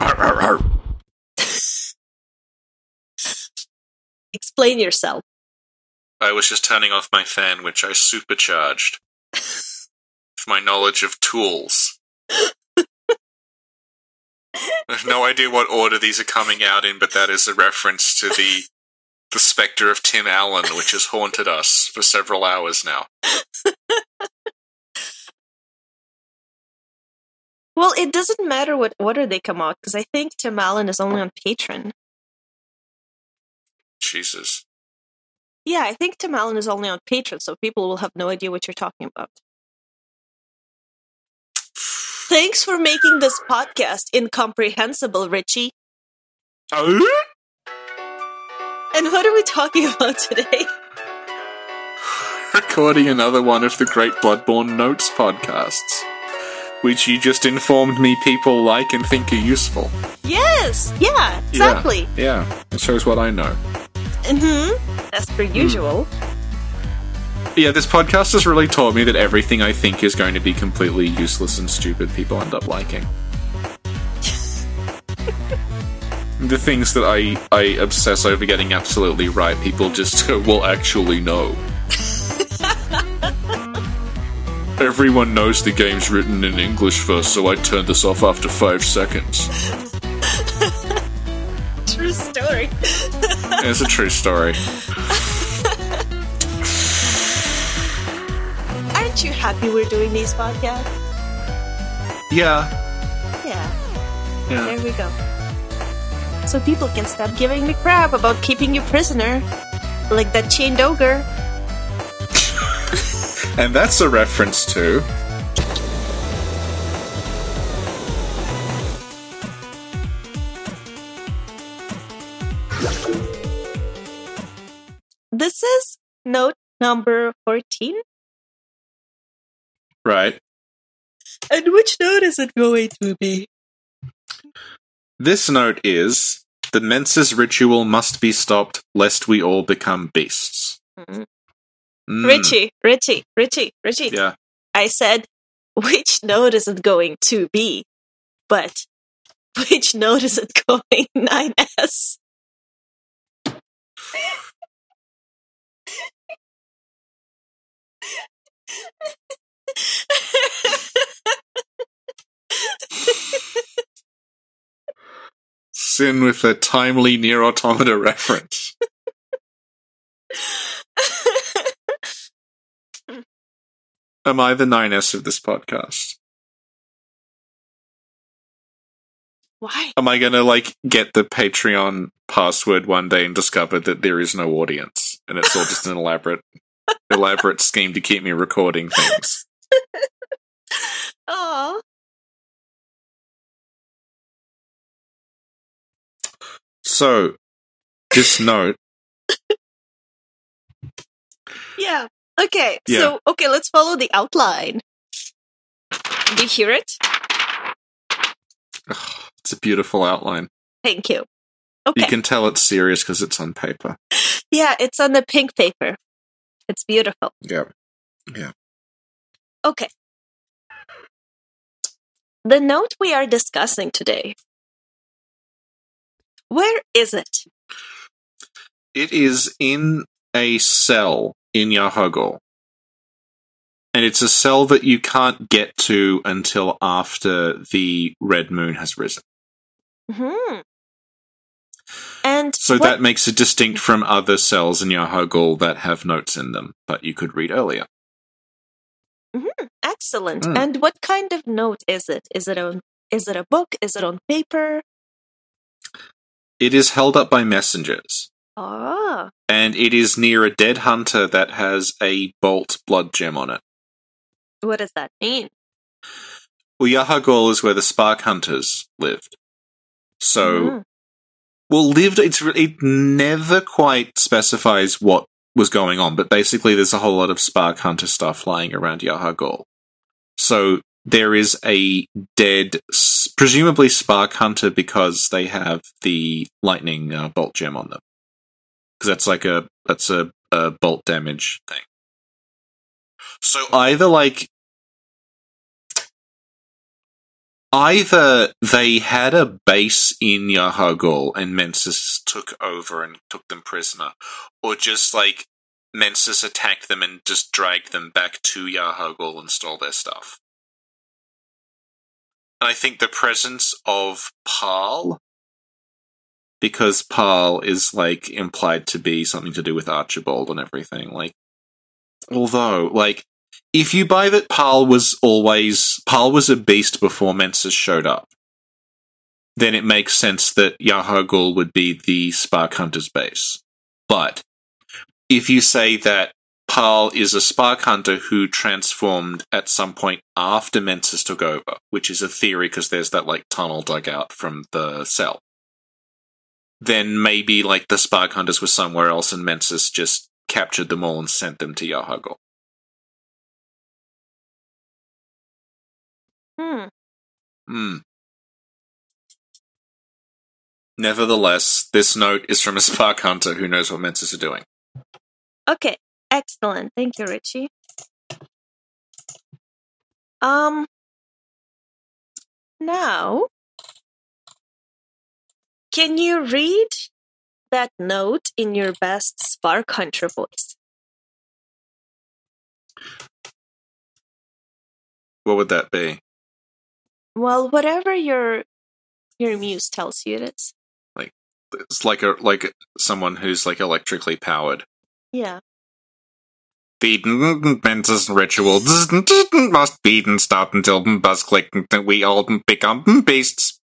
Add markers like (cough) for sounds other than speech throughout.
(laughs) Explain yourself. I was just turning off my fan, which I supercharged with my knowledge of tools. I have no idea what order these are coming out in, but that is a reference to the the specter of Tim Allen, which has haunted us for several hours now. (laughs) Well, it doesn't matter what order they come out because I think Tim Allen is only on Patreon. Jesus. Yeah, I think Tim Allen is only on Patreon, so people will have no idea what you're talking about. Thanks for making this podcast incomprehensible, Richie. Oh? And what are we talking (laughs) about today? Recording another one of the Great Bloodborne Notes podcasts, which you just informed me people like and think are useful. Yes, yeah, exactly. Yeah, it shows what I know. Mm-hmm. As per usual. Yeah, this podcast has really taught me that everything I think is going to be completely useless and stupid, people end up liking. (laughs) the things that I, I obsess over getting absolutely right, people just (laughs) go, well, actually, no. Everyone knows the game's written in English first, so I turned this off after five seconds. (laughs) True story. (laughs) It's a true story. Aren't you happy we're doing these podcasts? Yeah, Yeah, yeah. there we go. So people can stop giving me crap about keeping you prisoner. Like that chained ogre. And that's a reference to. This is note number 14. Right. And which note is it going to be? This note is the Mensis ritual must be stopped lest we all become beasts. Mhm. Mm, Richie, Richie, Richie, Richie. Yeah. I said, which note is it going to be? But which note is it (laughs) going 9S? Sin with a timely NieR Automata reference. (laughs) Am I the 9S of this podcast? Why? Am I gonna like get the Patreon password one day and discover that there is no audience and it's all just an elaborate (laughs) elaborate scheme to keep me recording things? (laughs) Oh, So this note (laughs) yeah. Okay, Yeah. so, okay, let's follow the outline. Do you hear it? it's a beautiful outline. Thank you. Okay. You can tell it's serious because it's on paper. Yeah, it's on the pink paper. It's beautiful. Yeah. Yeah. Okay. The note we are discussing today. Where is it? It is in a cell in Yahar'gul. And it's a cell that you can't get to until after the red moon has risen. Hmm. And So what- that makes it distinct from other cells in Yahar'gul that have notes in them, but you could read earlier. excellent. Mm. And what kind of note is it? Is it on? Is it a book? Is it on paper? It is held up by messengers, Ah, and it is near a dead hunter that has a bolt blood gem on it. what does that mean? Well, Yahar'gul is where the Spark Hunters lived. So, Mm. well, lived. It's it never quite specifies what was going on, but basically, there's a whole lot of Spark Hunter stuff lying around Yahar'gul. So there is a dead, presumably Spark Hunter, because they have the lightning uh, bolt gem on them. Because that's like a that's a, a bolt damage thing. So either like either they had a base in Yahar'gul and Mensis took over and took them prisoner, or just like Mensis attacked them and just dragged them back to Yahar'gul and stole their stuff. And I think the presence of Paarl, because Paarl is like implied to be something to do with Archibald and everything. Like, although, like, if you buy that Paarl was always Paarl was a beast before Mensis showed up, then it makes sense that Yahar'gul would be the Spark Hunter's base. But if you say that Paarl is a Spark Hunter who transformed at some point after Mensis took over, which is a theory because there's that like tunnel dug out from the cell. Then maybe like the Spark Hunters were somewhere else and Mensis just captured them all and sent them to Yahar'gul. Hmm. Hmm. Nevertheless, this note is from a Spark Hunter who knows what Mensis are doing. Okay. Excellent. Thank you, Richie. Um. Now, can you read that note in your best Spark Hunter voice? What would that be? Well, whatever your your muse tells you it is. Like it's like a like someone who's like electrically powered. Yeah. The Mensis ritual (laughs) must be and stop until buzz click and we all become beasts.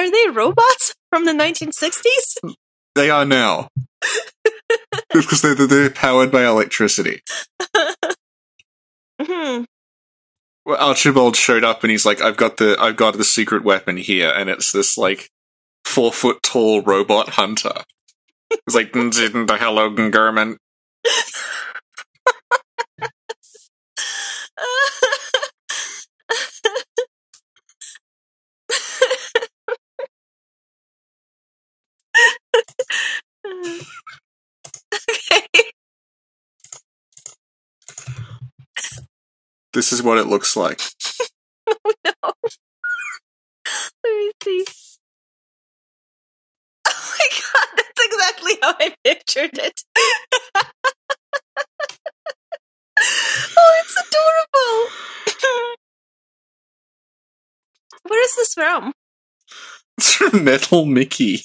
Are they robots from the 1960s? They are now. (laughs) because they're, they're powered by electricity. (laughs) Hmm. Well, Archibald showed up and he's like, "I've got the I've got the secret weapon here," and it's this like four foot tall robot hunter. It's like the hello German. This is what it looks like. Oh (laughs) no. Let me see. Oh my god, that's exactly how I pictured it. (laughs) oh, it's adorable. Where is this from? It's (laughs) from Metal Mickey.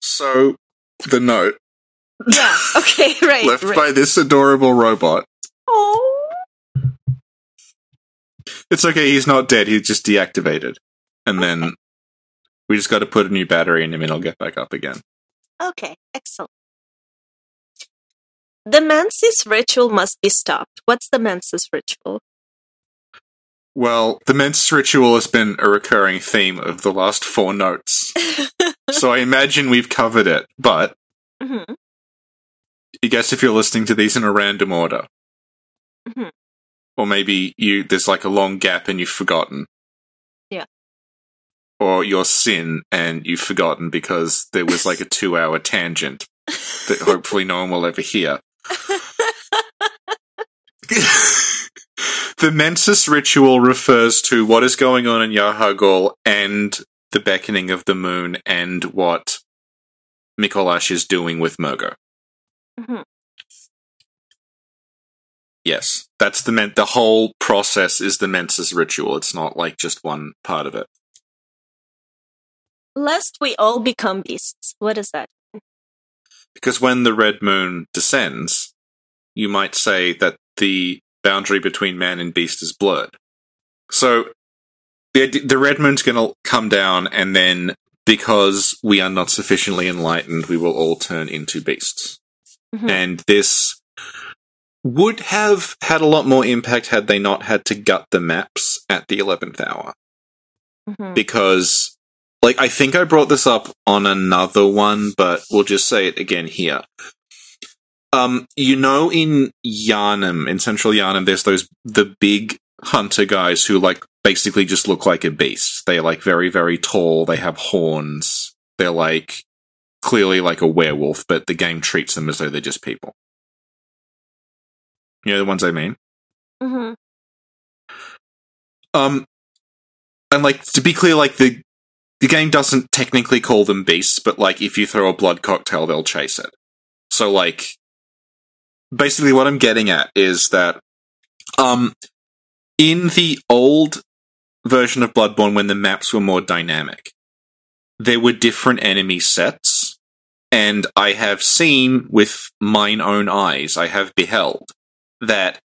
So, the note Yeah. Okay. (laughs) Right. left right. by this adorable robot. Oh. It's okay, he's not dead, he's just deactivated. And then we just got to put a new battery in him and he'll get back up again. Okay. Excellent. The Mensis ritual must be stopped. What's the Mensis ritual? Well, the Mensis ritual has been a recurring theme of the last four notes. (laughs) so I imagine we've covered it, but Mhm. I guess if you're listening to these in a random order, Mhm. or maybe you there's like a long gap and you've forgotten, Yeah. or your sin and you've forgotten because there was like a (laughs) two-hour tangent that hopefully no one will ever hear. (laughs) (laughs) the Mensis ritual refers to what is going on in Yahar'gul and the beckoning of the moon and what Micolash is doing with Mergo. Mhm. Yes, that's the men- the whole process is the Mensis ritual. It's not like just one part of it. Lest we all become beasts. What is that? Because when the red moon descends, you might say that the boundary between man and beast is blurred. So the the red moon's going to come down, and then because we are not sufficiently enlightened, we will all turn into beasts. Mhm. And this would have had a lot more impact had they not had to gut the maps at the eleventh hour Mhm. because like I think I brought this up on another one, but we'll just say it again here. Um, you know, in Yharnam, in central Yharnam, there's those the big hunter guys who like basically just look like a beast. They're like very, very tall. They have horns. They're like clearly like a werewolf, but the game treats them as though they're just people. You know the ones I mean? hmm Um, and like to be clear, like the the game doesn't technically call them beasts, but like if you throw a blood cocktail, they'll chase it. So like, basically, what I'm getting at is that, um, in the old version of Bloodborne, when the maps were more dynamic, there were different enemy sets, and I have seen with mine own eyes, I have beheld that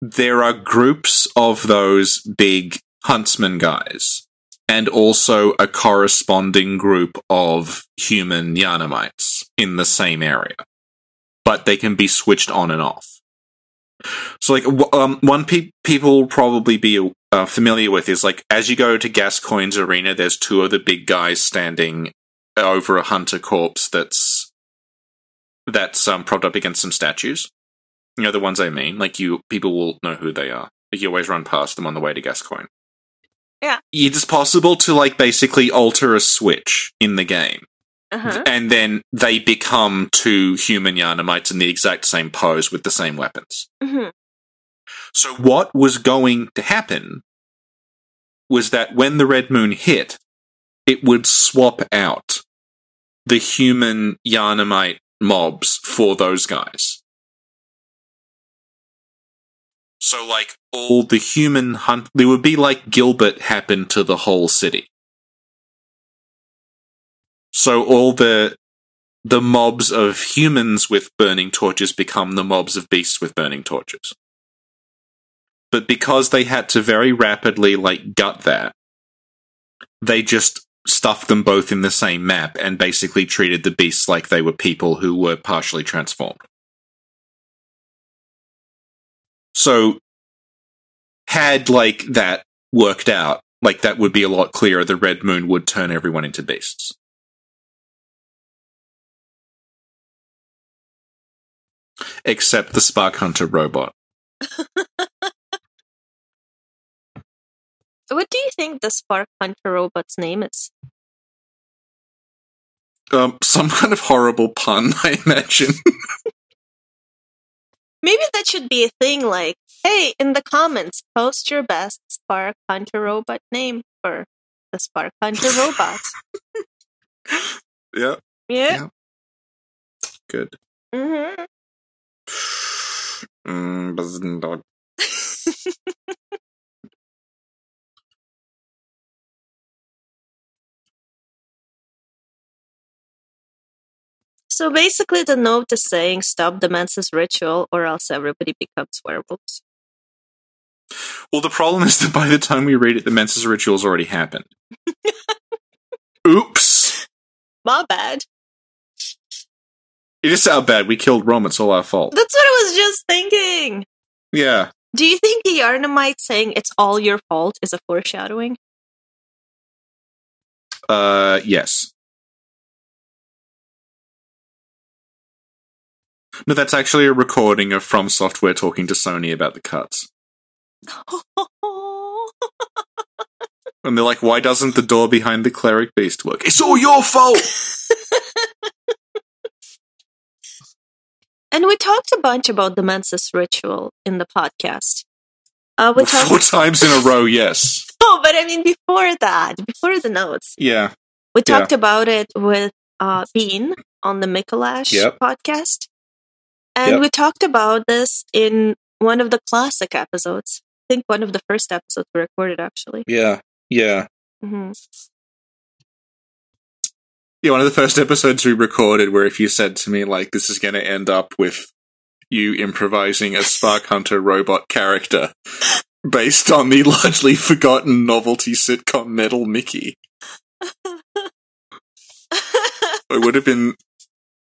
there are groups of those big huntsman guys and also a corresponding group of human Yharnamites in the same area. But they can be switched on and off. So, like, um, one pe- people will probably be uh, familiar with is like, as you go to Gascoigne's arena, there's two of the big guys standing over a hunter corpse that's that's um, propped up against some statues. You know the ones I mean. Like, you people will know who they are. Like, you always run past them on the way to Gascoigne Yeah. it's possible to like basically alter a switch in the game Uh-huh. and then they become two human Yharnamites in the exact same pose with the same weapons. hmm So what was going to happen was that when the red moon hit, it would swap out the human Yharnamite mobs for those guys. So like all the human hunt there would be like Gilbert happened to the whole city. So all the the mobs of humans with burning torches become the mobs of beasts with burning torches. But because they had to very rapidly like gut that, they just stuffed them both in the same map and basically treated the beasts like they were people who were partially transformed. So had like that worked out, like that would be a lot clearer. The red moon would turn everyone into beasts. Except the Spark Hunter robot. (laughs) What do you think the Spark Hunter robot's name is? Um, some (laughs) kind of horrible pun, (laughs) I imagine. Maybe that should be a thing like, hey, in the comments, post your best Spark Hunter robot name for the Spark Hunter robot. yeah, Yeah. Yeah. good. hmm Mm. (laughs) So basically, the note is saying stop the Mensis ritual or else everybody becomes werewolves. Well, the problem is that by the time we read it, the Mensis ritual's already happened. (laughs) Oops. My bad. It is our bad. We killed Rom. It's all our fault. That's what I was just thinking. Yeah. Do you think the Yharnamite saying it's all your fault is a foreshadowing? Uh, yes. No, that's actually a recording of From Software talking to Sony about the cuts. (laughs) And they're like, why doesn't the door behind the cleric beast work? It's all your fault! (laughs) and we talked a bunch about the Mensis ritual in the podcast. Uh, we (laughs) talked. Four times in a row, yes. (laughs) Oh, but I mean before that, before the notes, Yeah. we Yeah. talked about it with uh, Bean on the Micolash Yep. podcast, and Yep. we talked about this in one of the classic episodes. I think one of the first episodes we recorded actually. Yeah. Yeah. hmm Yeah, one of the first episodes we recorded where if you said to me, like, this is going to end up with you improvising a Spark Hunter robot character based on the (laughs) largely forgotten novelty sitcom Metal Mickey, (laughs) it would have been.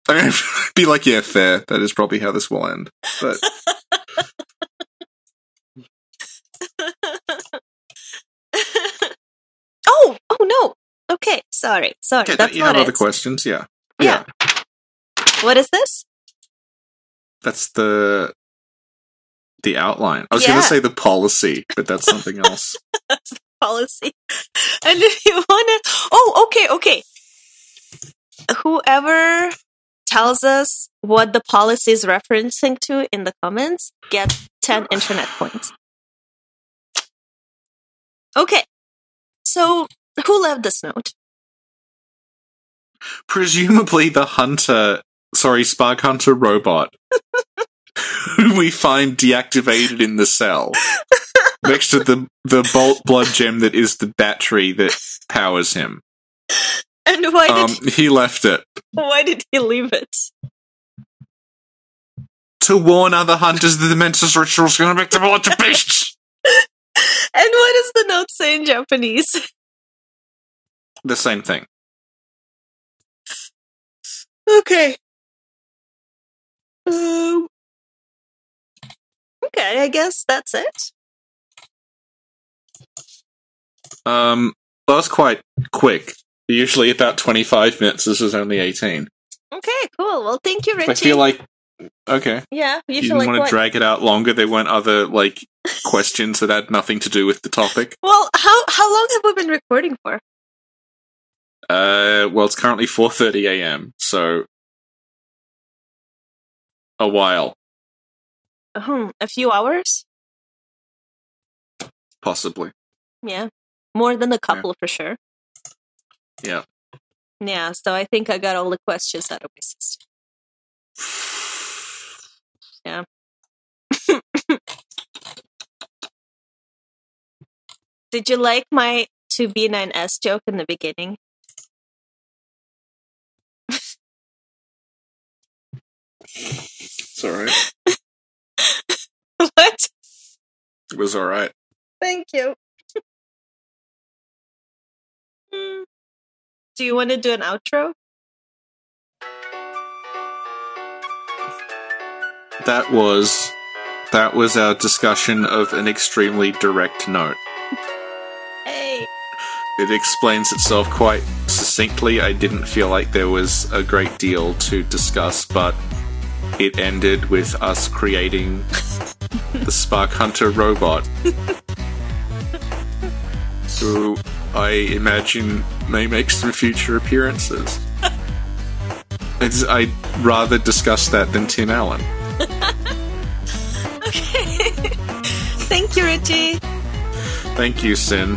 I mean, I'd (laughs) be like, yeah, fair. That is probably how this will end. But oh, oh no. Okay, sorry, sorry. yeah, That's you not have other questions? Yeah. Yeah. What is this? That's the The outline. I was Yeah. going to say the policy, but that's something else. (laughs) policy. And if you wanna Oh, okay, okay. Whoever tells us what the policy is referencing to in the comments get 10 internet points. Okay. So, who left this note? Presumably the hunter, sorry, Spark Hunter robot, (laughs) who we find deactivated in the cell (laughs) next to the the bolt blood gem that is the battery that powers him. And why did Um, he left it why did he leave it? to warn other hunters that the Mensis ritual is going to make them all into beasts. And what does the note say in Japanese? The same thing. Okay. Um, okay, I guess that's it. Um, that was quite quick. Usually about twenty five minutes. This was only eighteen. Okay, cool. Well, thank you, Richie. I feel like okay. yeah, you, You, didn't like want what? to drag it out longer. There weren't other like (laughs) questions that had nothing to do with the topic. well, how how long have we been recording for? Uh, well, it's currently four thirty a.m. So a while, Hmm, a few hours. possibly. Yeah, more than a couple for sure. Yeah. Yeah, so I think I got all the questions out of my system. Yeah. (laughs) Did you like my 2B9S joke in the beginning? It's all right. (laughs) what? It was all right. Thank you. Do you want to do an outro? That was that was our discussion of an extremely direct note. Hey. It explains itself quite succinctly. I didn't feel like there was a great deal to discuss, but it ended with us creating the Spark Hunter robot. who I imagine may make some future appearances. It's, I'd rather discuss that than Tim Allen. (laughs) Okay. Thank you, Richie. Thank you, Sin.